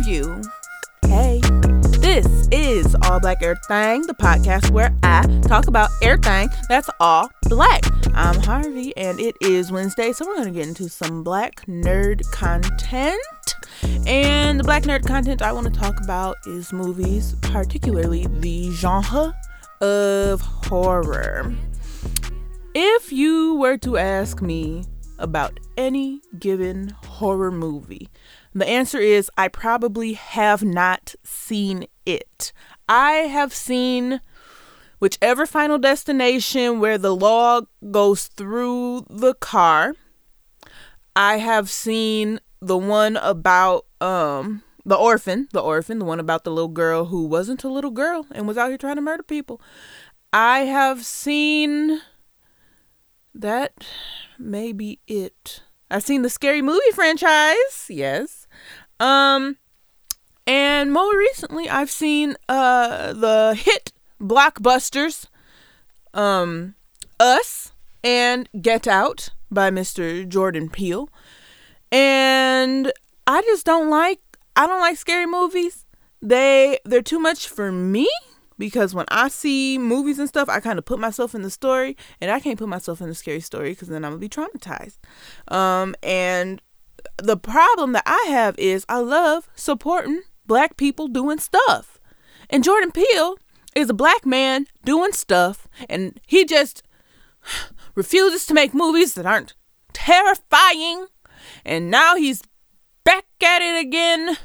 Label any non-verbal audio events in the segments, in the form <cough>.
review. Hey, this is All Black Everything, the podcast where I talk about everything that's all black. I'm Harvey, and it is Wednesday, so we're going to get into some black nerd content. And the black nerd content I want to talk about is movies, particularly the genre of horror. If you were to ask me about any given horror movie, the answer is I probably have not seen it. I have seen whichever final destination where the log goes through the car. I have seen the one about um the orphan, the orphan, the one about the little girl who wasn't a little girl and was out here trying to murder people. I have seen that may be it. I've seen the scary movie franchise, yes. Um and more recently I've seen uh the hit blockbusters um Us and Get Out by Mr. Jordan Peele. And I just don't like I don't like scary movies. They they're too much for me because when I see movies and stuff, I kind of put myself in the story, and I can't put myself in a scary story because then I'm gonna be traumatized. Um, and the problem that I have is I love supporting black people doing stuff, and Jordan Peele is a black man doing stuff, and he just <sighs> refuses to make movies that aren't terrifying, and now he's back at it again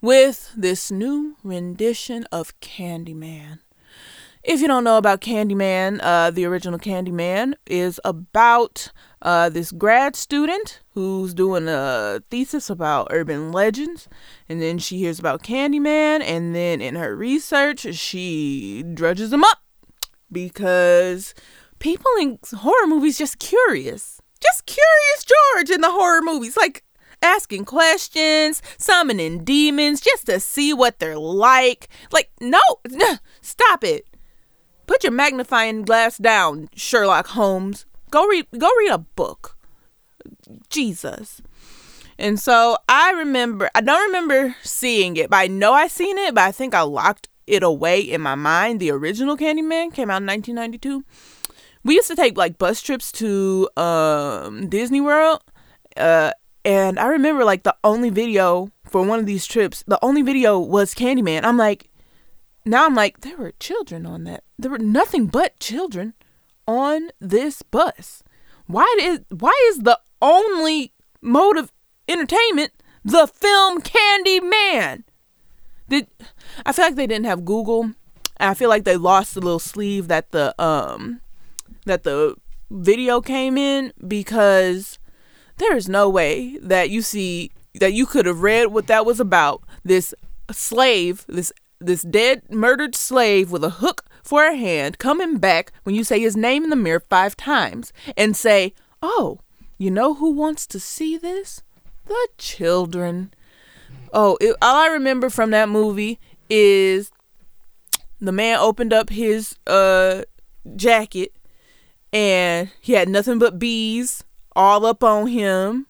with this new rendition of Candyman. If you don't know about Candyman, uh, the original Candyman is about uh, this grad student who's doing a thesis about urban legends, and then she hears about Candyman, and then in her research, she drudges them up because people in horror movies just curious, just curious George in the horror movies, like asking questions, summoning demons just to see what they're like. Like, no, <laughs> stop it. Put your magnifying glass down, Sherlock Holmes. Go read go read a book. Jesus. And so I remember I don't remember seeing it, but I know I seen it, but I think I locked it away in my mind. The original Candyman came out in 1992. We used to take like bus trips to um, Disney World. Uh, and I remember like the only video for one of these trips, the only video was Candyman. I'm like, now I'm like, there were children on that. There were nothing but children on this bus. Why is why is the only mode of entertainment the film Candyman? Did I feel like they didn't have Google? I feel like they lost the little sleeve that the um that the video came in because there is no way that you see that you could have read what that was about. This slave, this this dead murdered slave with a hook for a hand coming back when you say his name in the mirror five times and say, "Oh, you know who wants to see this? The children." Oh, it, all I remember from that movie is the man opened up his uh jacket and he had nothing but bees all up on him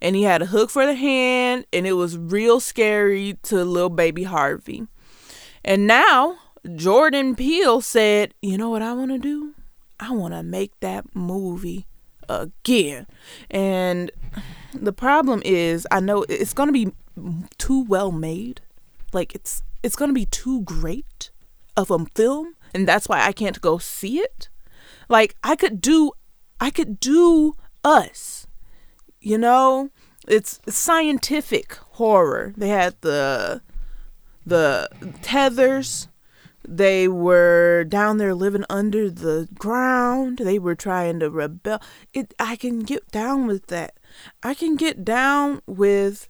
and he had a hook for the hand and it was real scary to little baby Harvey. And now Jordan Peele said, "You know what I want to do? I want to make that movie again." And the problem is I know it's going to be too well made. Like it's it's going to be too great of a film and that's why I can't go see it. Like I could do I could do us. You know, it's scientific horror. They had the the tethers. They were down there living under the ground. They were trying to rebel. It I can get down with that. I can get down with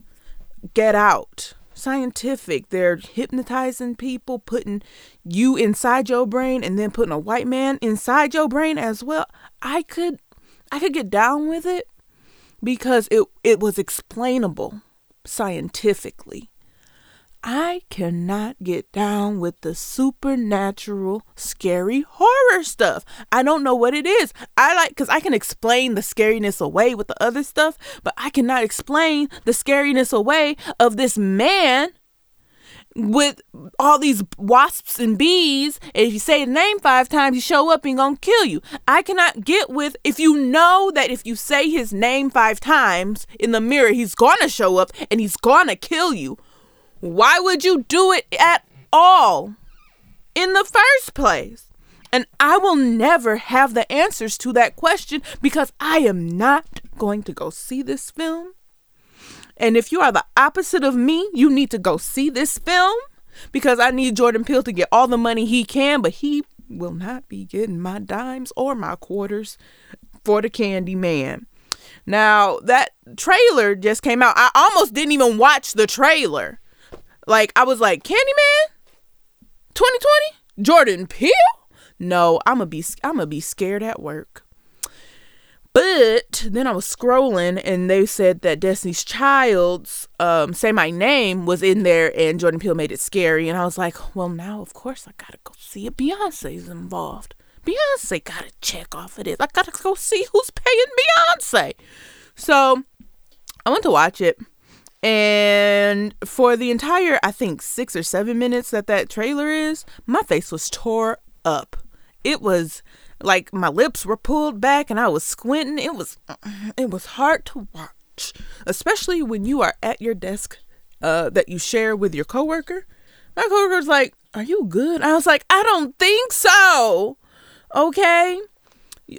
Get Out. Scientific. They're hypnotizing people, putting you inside your brain and then putting a white man inside your brain as well. I could I could get down with it because it it was explainable scientifically. I cannot get down with the supernatural, scary horror stuff. I don't know what it is. I like, because I can explain the scariness away with the other stuff, but I cannot explain the scariness away of this man with all these wasps and bees. And if you say the name five times, he show up and gonna kill you. I cannot get with if you know that if you say his name five times in the mirror, he's gonna show up and he's gonna kill you. Why would you do it at all in the first place? And I will never have the answers to that question because I am not going to go see this film and if you are the opposite of me, you need to go see this film because I need Jordan Peele to get all the money he can, but he will not be getting my dimes or my quarters for the Candyman. Now, that trailer just came out. I almost didn't even watch the trailer. Like, I was like, Candyman 2020? Jordan Peele? No, I'm gonna be I'm gonna be scared at work. But then I was scrolling and they said that Destiny's Child's um, Say My Name was in there and Jordan Peele made it scary. And I was like, well, now of course I gotta go see it. Beyonce's involved. Beyonce gotta check off of this. I gotta go see who's paying Beyonce. So I went to watch it. And for the entire, I think, six or seven minutes that that trailer is, my face was tore up. It was like my lips were pulled back and I was squinting. It was <clears throat> it was hard to watch, especially when you are at your desk uh, that you share with your coworker. My coworker's like, "Are you good?" I was like, "I don't think so." Okay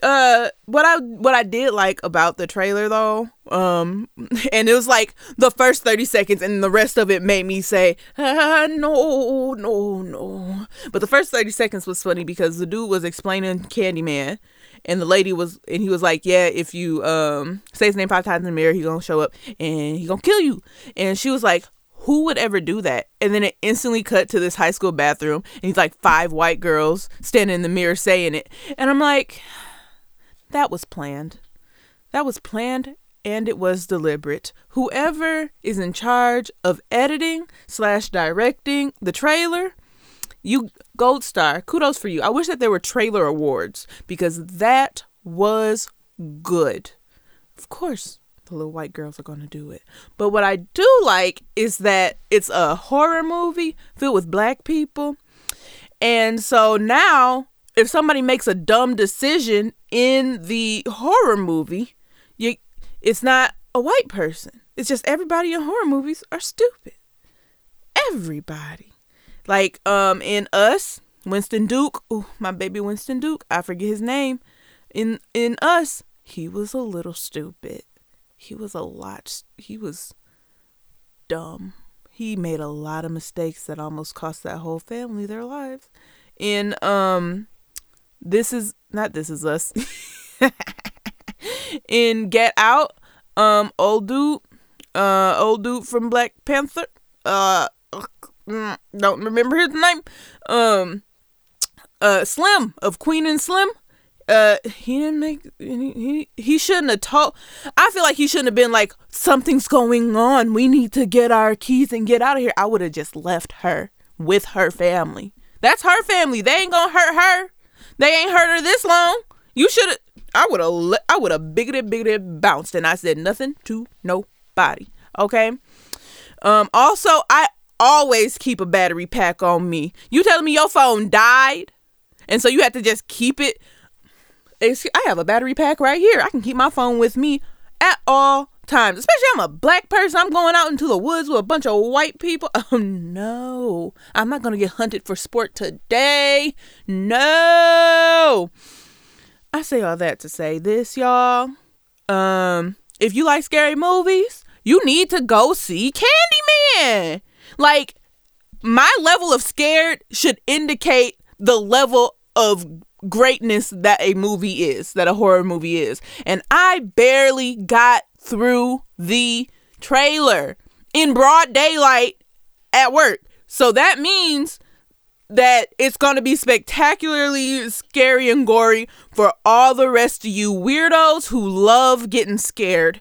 uh what i what i did like about the trailer though um <laughs> and it was like the first 30 seconds and the rest of it made me say ah, no no no but the first 30 seconds was funny because the dude was explaining candyman and the lady was and he was like yeah if you um say his name five times in the mirror he's gonna show up and he gonna kill you and she was like who would ever do that? And then it instantly cut to this high school bathroom, and he's like five white girls standing in the mirror saying it. And I'm like, that was planned. That was planned and it was deliberate. Whoever is in charge of editing slash directing the trailer, you gold star. Kudos for you. I wish that there were trailer awards because that was good. Of course, the little white girls are going to do it. But what I do like is that it's a horror movie filled with black people. And so now if somebody makes a dumb decision in the horror movie, you it's not a white person. It's just everybody in horror movies are stupid. Everybody. Like um in Us, Winston Duke, oh my baby Winston Duke, I forget his name. In in Us, he was a little stupid. He was a lot he was dumb. He made a lot of mistakes that almost cost that whole family their lives. In um this is not this is us. <laughs> in Get Out, um, old dude, uh, old dude from Black Panther, uh, mm, don't remember his name, um, uh, Slim of Queen and Slim. Uh, he didn't make he, he he shouldn't have told. I feel like he shouldn't have been like something's going on. We need to get our keys and get out of here. I would have just left her with her family. That's her family. They ain't gonna hurt her. They ain't heard her this long. You should have. I would have. I would have bigoted, bigoted, bounced, and I said nothing to nobody. Okay. Um. Also, I always keep a battery pack on me. You telling me your phone died, and so you have to just keep it. I have a battery pack right here. I can keep my phone with me at all times. Especially I'm a black person. I'm going out into the woods with a bunch of white people. <laughs> Oh no. I'm not gonna get hunted for sport today. No. I say all that to say this, y'all. Um, if you like scary movies, you need to go see Candyman. Like, my level of scared should indicate the level of greatness that a movie is, that a horror movie is. And I barely got through the trailer in broad daylight at work. So that means that it's going to be spectacularly scary and gory for all the rest of you weirdos who love getting scared.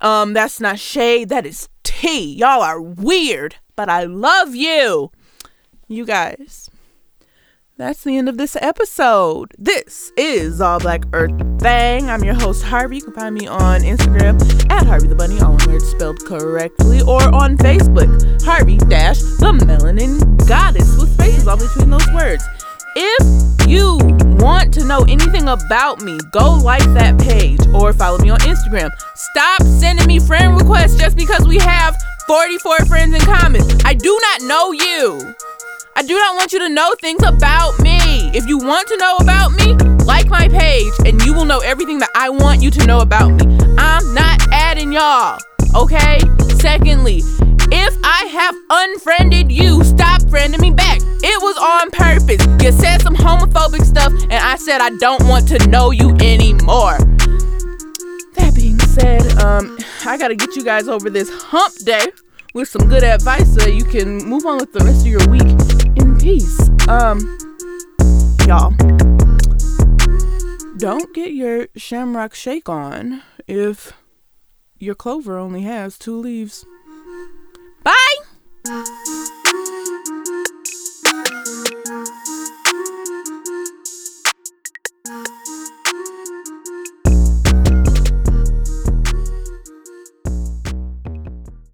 Um, that's not shade, that is tea. Y'all are weird, but I love you. You guys, that's the end of this episode. This is All Black Earth Thang. I'm your host, Harvey. You can find me on Instagram at Harvey the Bunny, all one spelled correctly, or on Facebook, Harvey Dash the Melanin Goddess with spaces all between those words. If you want to know anything about me, go like that page or follow me on Instagram. Stop sending me friend requests just because we have 44 friends in common. I do not know you. I do not want you to know things about me. If you want to know about me, like my page and you will know everything that I want you to know about me. I'm not adding y'all, okay? Secondly, if I have unfriended you, stop friending me back. It was on purpose. You said some homophobic stuff, and I said I don't want to know you anymore. That being said, um, I gotta get you guys over this hump day with some good advice so you can move on with the rest of your week peace. Um, y'all, don't get your shamrock shake on if your clover only has two leaves. Bye!